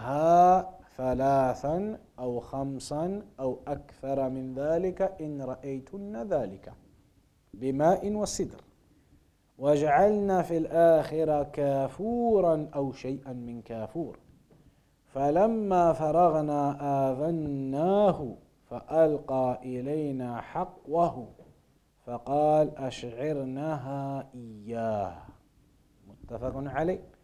ثلاثا أو خمسا أو أكثر من ذلك إن رأيتن ذلك بماء وسدر واجعلن في الآخرة كافورا أو شيئا من كافور. فلما فرغنا آذناه فألقى إلينا حقوه فقال أشعرناها إياه. متفق عليه.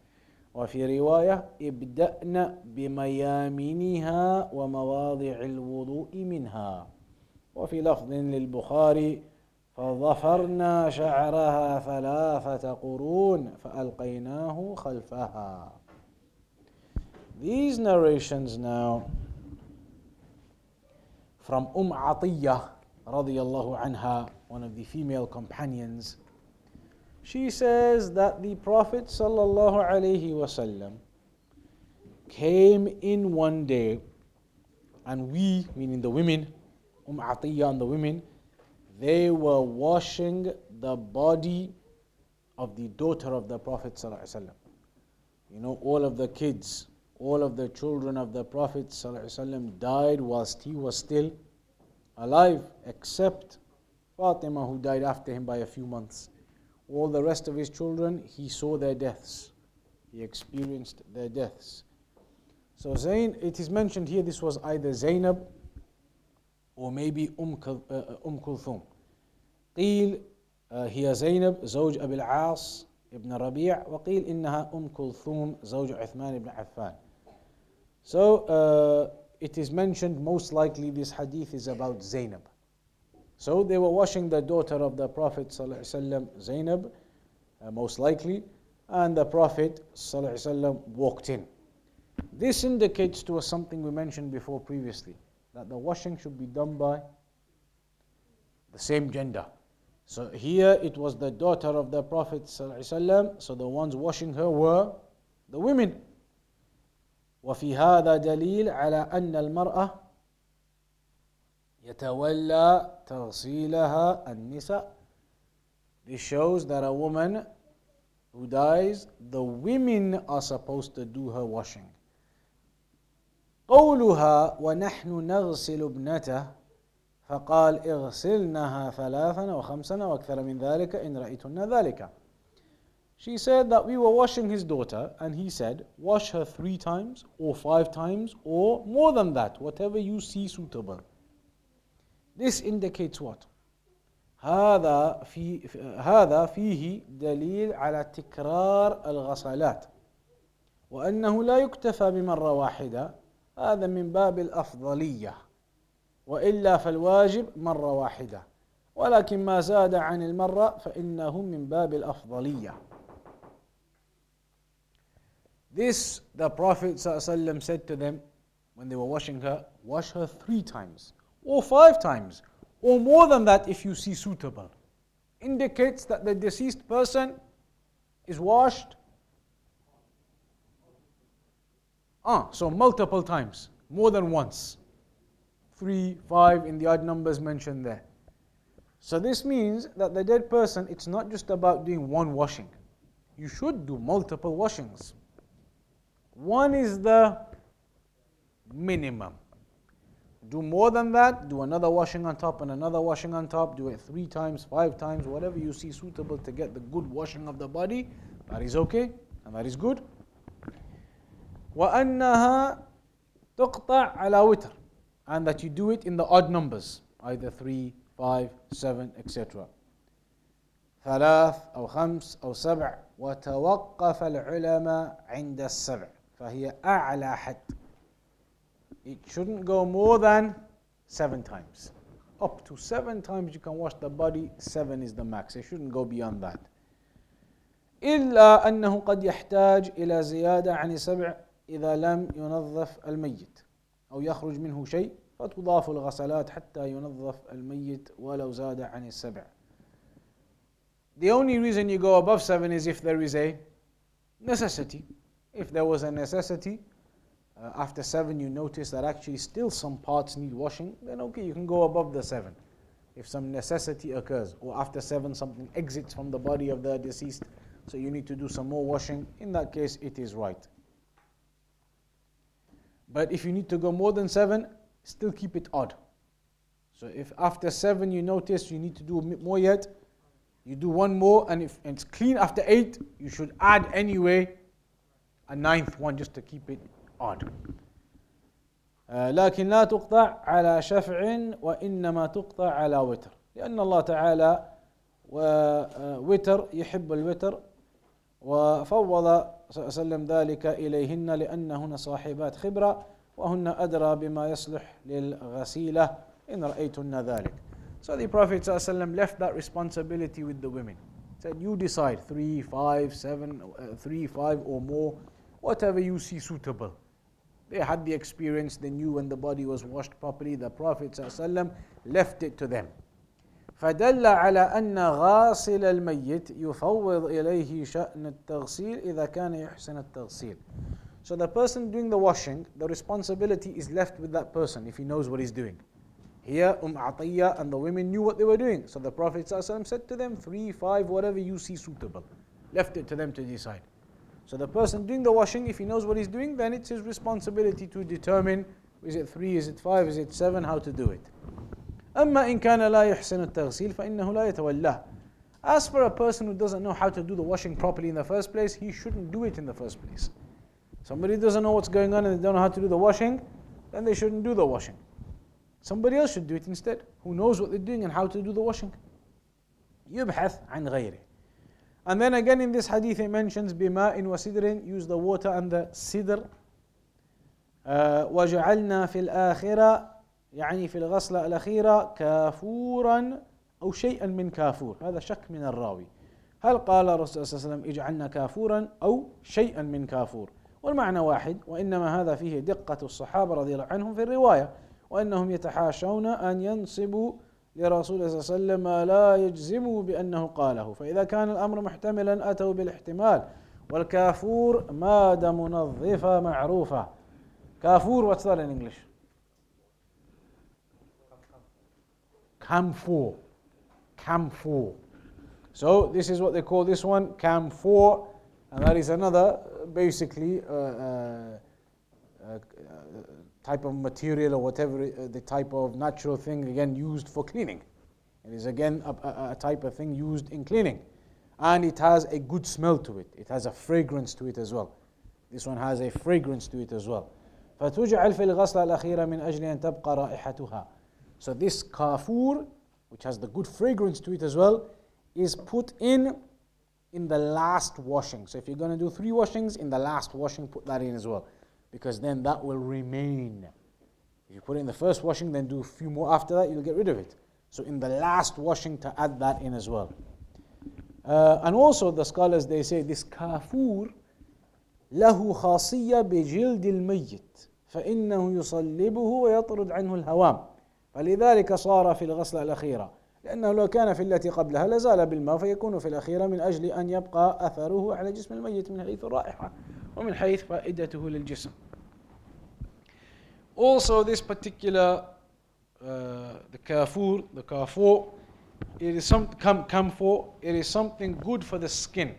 وفي رواية ابدأنا بميامنها ومواضع الوضوء منها وفي لفظ للبخاري فظفرنا شعرها ثلاثة قرون فألقيناه خلفها These narrations now from Umm Atiyah radiallahu anha, one of the female companions. She says that the Prophet wasallam came in one day and we, meaning the women, Umm Atiyah and the women, they were washing the body of the daughter of the Prophet wasallam. You know, all of the kids all of the children of the Prophet ﷺ died whilst he was still alive, except Fatima, who died after him by a few months All the rest of his children, he saw their deaths. He experienced their deaths. So Zayn, it is mentioned here this was either Zainab or maybe Umm, uh, umm Kulthum. قيل هي زينب زوج أبي العاص ابن ربيع وقيل إنها أم كلثوم زوج عثمان بن عفان so uh, it is mentioned most likely this hadith is about Zainab. So they were washing the daughter of the Prophet ﷺ, Zainab, uh, most likely, and the Prophet ﷺ walked in. This indicates to us something we mentioned before previously that the washing should be done by the same gender. So here it was the daughter of the Prophet ﷺ, so the ones washing her were the women. وفي هذا دليل على أن المرأة يتولى تغسيلها النساء. This shows that a woman who dies, the women are supposed to do her washing. قولها ونحن نغسل ابنته فقال اغسلنها ثلاثا وخمسا وأكثر من ذلك إن رأيتن ذلك She said that we were washing his daughter and he said wash her three times or five times or more than that whatever you see suitable This indicates what? هذا في هذا فيه دليل على تكرار الغسلات وأنه لا يكتفى بمرة واحدة هذا من باب الأفضلية. وإلا فالواجب مرة واحدة. ولكن ما زاد عن المرة فإنه من باب الأفضلية. This the Prophet ﷺ said to them when they were washing her, wash her three times. Or five times or more than that if you see suitable. Indicates that the deceased person is washed. Ah, so multiple times, more than once. Three, five in the odd numbers mentioned there. So this means that the dead person, it's not just about doing one washing. You should do multiple washings. One is the minimum. Do more than that, do another washing on top and another washing on top, do it three times, five times, whatever you see suitable to get the good washing of the body. That is okay and that is good. وأنها تقطع على وتر and that you do it in the odd numbers either three, five, seven, etc. ثلاث أو خمس أو سبع وتوقف العلماء عند السبع فهي أعلى حد it shouldn't go more than seven times. Up to seven times you can wash the body, seven is the max. It shouldn't go beyond that. إلا أنه قد يحتاج إلى زيادة عن سبع إذا لم ينظف الميت أو يخرج منه شيء فتضاف الغسلات حتى ينظف الميت ولو زاد عن السبع. The only reason you go above seven is if there is a necessity. If there was a necessity, uh, after seven you notice that actually still some parts need washing, then okay, you can go above the seven. If some necessity occurs, or after seven something exits from the body of the deceased, so you need to do some more washing, in that case it is right. But if you need to go more than seven, still keep it odd. So if after seven you notice you need to do a bit more yet, you do one more, and if it's clean after eight, you should add anyway a ninth one just to keep it odd. لكن لا تقطع على شفع وإنما تقطع على وتر لأن الله تعالى وتر يحب الوتر وفوض صلى الله عليه وسلم ذلك إليهن لأنهن صاحبات خبرة وهن أدرى بما يصلح للغسيلة إن رأيتن ذلك So the Prophet ﷺ left that responsibility with the women. Said, you decide three, five, seven, uh, three, five or more, whatever you see suitable. They had the experience, they knew when the body was washed properly. The Prophet ﷺ left it to them. فدل على أن غاسل الميت يفوض إليه شأن التغسيل إذا كان يحسن التغسيل. So the person doing the washing, the responsibility is left with that person if he knows what he's doing. Here, Umm Atiyya and the women knew what they were doing. So the Prophet ﷺ said to them, three, five, whatever you see suitable. Left it to them to decide. So the person doing the washing, if he knows what he's doing, then it's his responsibility to determine is it three, is it five, is it seven, how to do it. أما إن كان لا يحسن التغسيل فإنه لا يتولاه. As for a person who doesn't know how to do the washing properly in the first place, he shouldn't do it in the first place. Somebody doesn't know what's going on and they don't know how to do the washing, then they shouldn't do the washing. Somebody else should do it instead, who knows what they're doing and how to do the washing. يبحث عن غيره. And then again in this hadith it mentions بماء وسدر use the water and the sidr. Uh, وجعلنا في الآخرة يعني في الغسلة الأخيرة كافورا أو شيئا من كافور هذا شك من الراوي هل قال الرسول صلى الله عليه وسلم اجعلنا كافورا أو شيئا من كافور والمعنى واحد وإنما هذا فيه دقة الصحابة رضي الله عنهم في الرواية وأنهم يتحاشون أن ينصبوا لرسول صلى الله عليه وسلم لا يجزموا بأنه قاله. فإذا كان الأمر محتملا أتوا بالاحتمال. والكافور مادة منظفة معروفة. كافور what's that in English? Camphor. Camphor. So this is what they call this one camphor. And that is another basically uh, uh, uh, type of material or whatever uh, the type of natural thing again used for cleaning. It is again a, a, a type of thing used in cleaning. And it has a good smell to it. It has a fragrance to it as well. This one has a fragrance to it as well. فتجعل في الغسلة الأخيرة من أجل أن تبقى رائحتها. So this kafur, which has the good fragrance to it as well, is put in in the last washing. So if you're going to do three washings, in the last washing, put that in as well. Because then that will remain. If you put it in the first washing, then do a few more after that, you'll get rid of it. So in the last washing, to add that in as well. Uh, and also the scholars, they say this kafur, له خاصية بجلد الميت فإنه يصلبه ويطرد عنه الهوام فلذلك صار في الغسلة الأخيرة لأنه لو كان في التي قبلها لزال بالماء فيكون في الأخيرة من أجل أن يبقى أثره على جسم الميت من حيث الرائحة ومن حيث فائدته للجسم Also this particular uh, the kafur, the kafur, it is some come come for it is something good for the skin.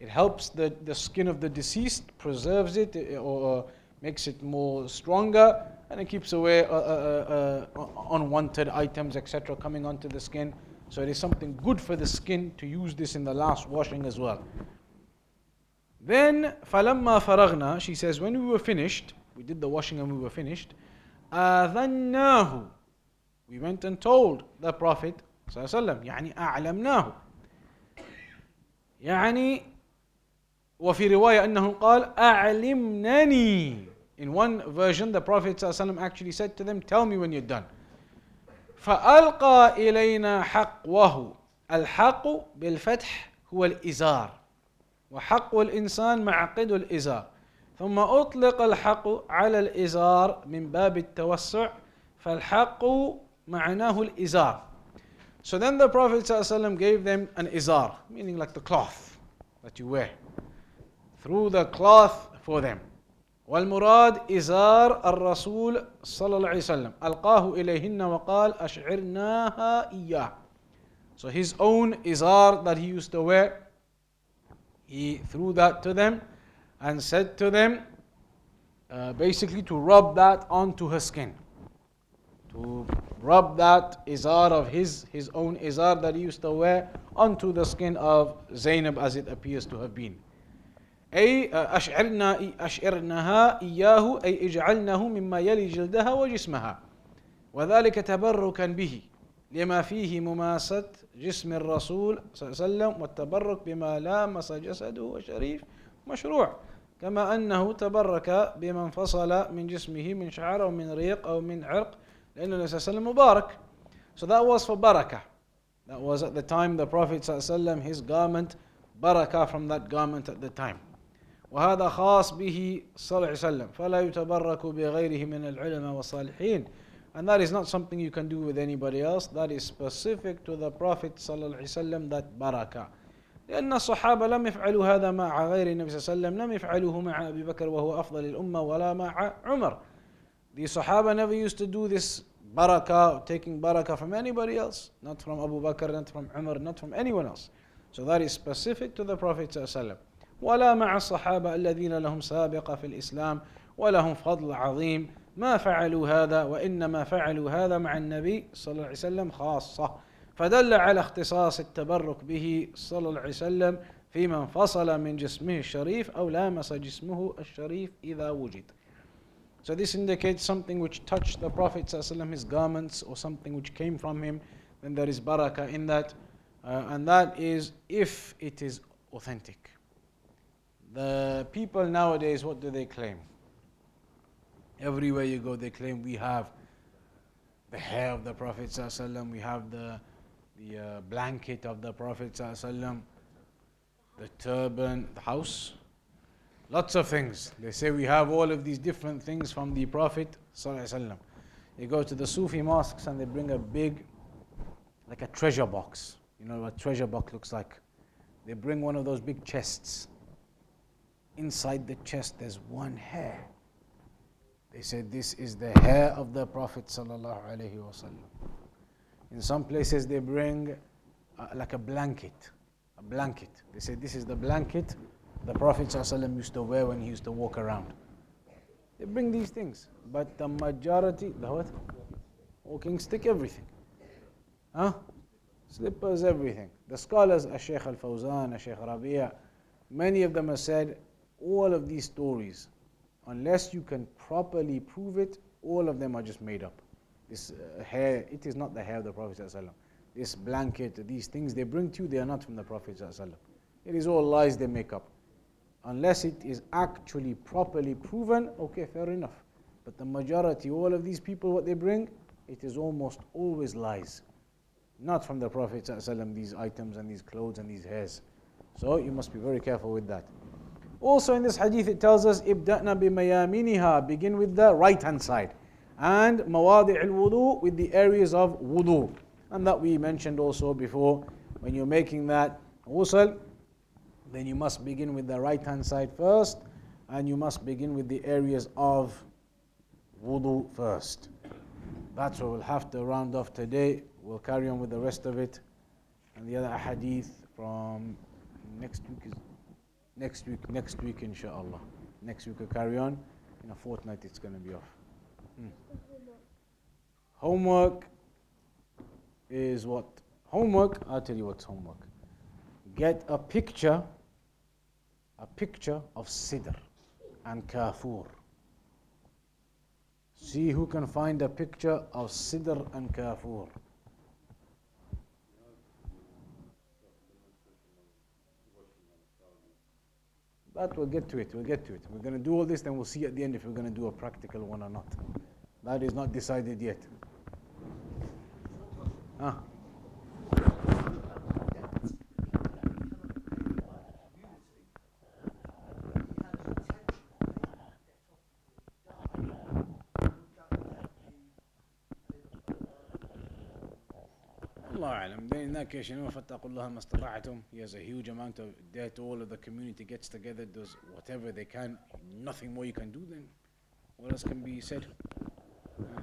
It helps the, the skin of the deceased, preserves it or makes it more stronger and it keeps away uh, uh, uh, unwanted items, etc., coming onto the skin. So it is something good for the skin to use this in the last washing as well. Then, فَلَمَّا فَرَغْنَا She says, when we were finished, we did the washing and we were finished, آذَنَّاهُ We went and told the Prophet صلى الله عليه وسلم يعني أعلمناه يعني وفي رواية أنه قال أعلمنني In one version, the Prophet ﷺ actually said to them, Tell me when you're done. فألقى إلينا حقوه الحق بالفتح هو الإزار وحق الإنسان معقد الإزار ثم أطلق الحق على الإزار من باب التوسع فالحق معناه الإزار So then the Prophet ﷺ gave them an izar, meaning like the cloth that you wear. Through the cloth for them. والمراد إزار الرسول صلى الله عليه وسلم ألقاه إليهن وقال أشعرناها إياه So his own izar that he used to wear, he threw that to them and said to them, uh, basically to rub that onto her skin. To rub that izar of his, his own izar that he used to wear onto the skin of Zainab as it appears to have been. أي أشعرنا أشعرنها إياه أي اجعلنه مما يلي جلدها وجسمها وذلك تبركا به لما فيه مماسة جسم الرسول صلى الله عليه وسلم والتبرك بما لامس جسده الشريف مشروع كما أنه تبرك بما انفصل من جسمه من شعر أو من ريق أو من عرق لأن النبي صلى الله عليه وسلم مبارك. So that was for barakah. That was at the time the Prophet وسلم his garment, barakah from that garment at the time. وهذا خاص به صلى الله عليه وسلم. فلا يتبرك بغيره من العلماء والصالحين. And that is not something you can do with anybody else. That is specific to the Prophet صلى الله عليه وسلم that بركة لأن الصحابة لم يفعلوا هذا مع غير النبي صلى الله عليه وسلم لم يفعلوه مع أبي بكر وهو أفضل الأمة ولا مع عمر The Sahaba never used to do this barakah, taking barakah from anybody else, not from Abu Bakr, not from Umar, not from anyone else. So that is specific to the Prophet صلى الله عليه وسلم. ولا مع الصحابة الذين لهم سابقة في الإسلام ولهم فضل عظيم ما فعلوا هذا وإنما فعلوا هذا مع النبي صلى الله عليه وسلم خاصة فدل على اختصاص التبرك به صلى الله عليه وسلم فيما انفصل من جسمه الشريف أو لامس جسمه الشريف إذا وجد So this indicates something which touched the Prophet ﷺ, his garments, or something which came from him, then there is barakah in that. Uh, and that is if it is authentic. The people nowadays, what do they claim? Everywhere you go, they claim we have the hair of the Prophet ﷺ, we have the, the uh, blanket of the Prophet the turban, the house, lots of things. They say we have all of these different things from the Prophet ﷺ. You go to the Sufi mosques and they bring a big, like a treasure box. You know what a treasure box looks like? They bring one of those big chests inside the chest there's one hair. They said this is the hair of the Prophet In some places they bring uh, like a blanket, a blanket. They say this is the blanket the Prophet used to wear when he used to walk around. They bring these things. But the majority, the what? Walking stick, everything. Huh? Slippers, everything. The scholars, Sheikh Al Fawzan, Sheikh Rabia, many of them have said all of these stories, unless you can properly prove it, all of them are just made up. This uh, hair, it is not the hair of the Prophet. This blanket, these things they bring to you, they are not from the Prophet. It is all lies they make up. Unless it is actually properly proven, okay, fair enough. But the majority, all of these people, what they bring, it is almost always lies. Not from the Prophet ﷺ, these items and these clothes and these hairs. So you must be very careful with that. Also in this hadith it tells us ibda'na bimayaminiha begin with the right hand side and mawadi' al-wudu with the areas of wudu and that we mentioned also before when you're making that ghusl then you must begin with the right hand side first and you must begin with the areas of wudu first that's what we'll have to round off today we'll carry on with the rest of it and the other hadith from next week is next week, next week, inshallah. Next week we'll carry on. In a fortnight, it's going to be off. Homework is what? Homework, I'll tell you what's homework. Get a picture, a picture of Sidr and Kafur. See who can find a picture of Sidr and Kafur. But we'll get to it. We'll get to it. We're going to do all this, then we'll see at the end if we're going to do a practical one or not. That is not decided yet. Ah. Marrakesh, you know, Fattakullah. He has a huge amount of debt. All of the community gets together, does whatever they can. Nothing more you can do then. What else can be said? Uh,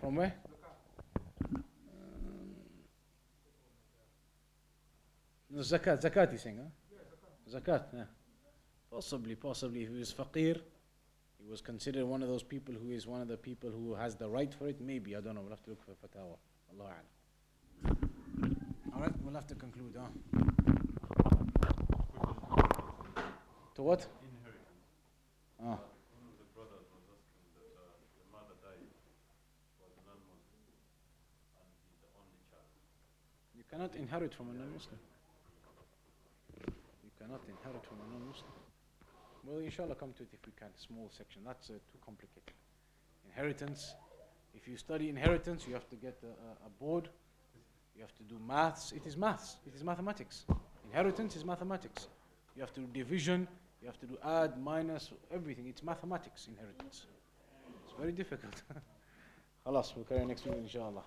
from where? Um, zakat, zakat he's saying, huh? Zakat, yeah. Possibly, possibly. If he was faqir, he was considered one of those people who is one of the people who has the right for it. Maybe, I don't know. We'll have to look for fatawa. Allah A'lam. All right, we'll have to conclude, huh? To what? Inheritance. Ah. One of the brothers was asking that the mother died, was a non-Muslim, and he's the only child. You cannot inherit from a non-Muslim. You cannot inherit from a non-Muslim. Well, inshallah, come to it if we can. Small section. That's uh, too complicated. Inheritance if you study inheritance, you have to get a, a, board. You have to do maths. It is maths. It is mathematics. Inheritance is mathematics. You have to do division. You have to do add, minus, everything. It's mathematics, inheritance. It's very difficult. خلاص, we'll carry on next week, inshallah.